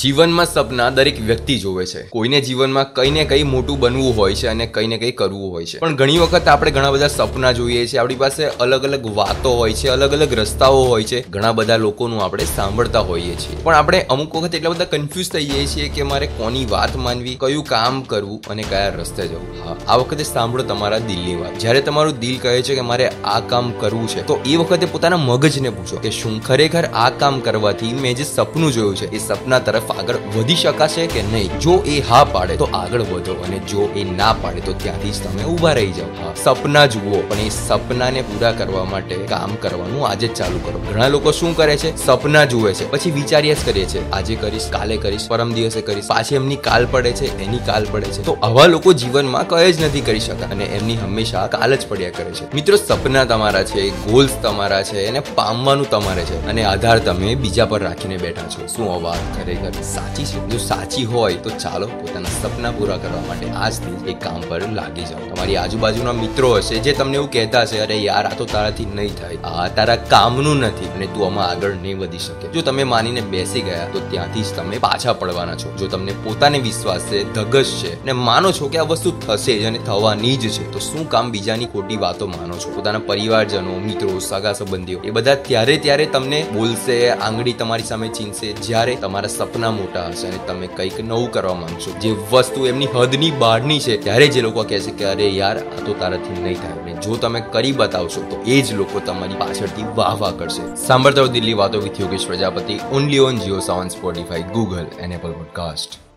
જીવનમાં સપના દરેક વ્યક્તિ જોવે છે. કોઈને જીવનમાં કંઈ ને કંઈ મોટું બનવું હોય છે અને કંઈ ને કંઈ કરવું હોય છે. પણ ઘણી વખત આપણે ઘણા બધા સપના જોઈએ છીએ આપણી પાસે અલગ અલગ વાતો હોય છે, અલગ અલગ રસ્તાઓ હોય છે, ઘણા બધા લોકોનું આપણે સાંભળતા હોઈએ છીએ. પણ આપણે અમુક વખત એટલા બધા કન્ફ્યુઝ થઈ જઈએ છીએ કે મારે કોની વાત માનવી, કયું કામ કરવું અને કયા રસ્તે જવું. હા, આ વખતે સાંભળો તમારા દિલની વાત. જ્યારે તમારું દિલ કહે છે કે મારે આ કામ કરવું છે, તો એ વખતે પોતાના મગજને પૂછો કે શું ખરેખર આ કામ કરવાથી મેં જે સપનું જોયું છે, એ સપના તરફ આગળ વધી શકાશે કે નહીં? જો એ હા પાડે તો આગળ વધો અને જો એ ના પાડે તો ત્યાંથી જ તમે ઊભા રહી જાઓ. સપના જુઓ, પણ એ સપનાને પૂરા કરવા માટે કામ કરવાનું આજે જ ચાલુ કરો. ઘણા લોકો શું કરે છે? સપના જુએ છે, પછી વિચાર્યા જ કરીએ છે આજે કરીશ, કાલે કરીશ, પરમ દિવસે કરીશ. પાછી એમની કાલ પડે છે, એની કાલ પડે છે. તો આવા લોકો જીવનમાં કઈ જ નથી કરી શકતા અને એમની હંમેશા કાલ જ પડ્યા કરે છે. મિત્રો, સપના તમારા છે ગોલ્સ તમારા છે, એને પામવાનું તમારે છે. અને આધાર તમે બીજા પર રાખીને બેઠા છો. શું અવાજ? વાત ખરેખર સાચી છે. જો સાચી હોય તો ચાલો પોતાના સપના પૂરા કરવા માટે આજથી એક કામ પર લાગી જાઓ. તમારી આજુબાજુના મિત્રો હશે જે તમને એવું કહેતા હશે, અરે યાર, આ તો તારાથી નહીં થાય. આ તારા કામનું નથી અને તું આમાં આગળ નહીં વધી શકે. જો તમે માનીને બેસી ગયા, તો ત્યાંથી જ તમે પાછા પડવાના છો. જો તમને પોતાને વિશ્વાસ છે ધગશ છે અને માનો છો કે આ વસ્તુ થશે જ અને થવાની જ છે, તો શું કામ બીજાની ખોટી વાતો માનો છો? પોતાના પરિવારજનો, મિત્રો, સગા સંબંધીઓ, એ બધા ત્યારે ત્યારે તમને બોલશે, આંગળી તમારી સામે ચીનશે જ્યારે તમારા સપના મોટા હશે અને તમે કંઈક નવું કરવા માંગશો. જે વસ્તુ એમની હદની બહારની છે, ત્યારે જે લોકો કહેશે કે, અરે યાર, આ તો તારાથી નહીં થાય. અને જો તમે કરી બતાવશો, તો એ જ લોકો તમારી પાછળથી વાહ વાહ કરશે. સાંભળતા દિલ્હી વાતો with Yogesh Prajapati only on Jio Saavn Spotify Google and Apple podcast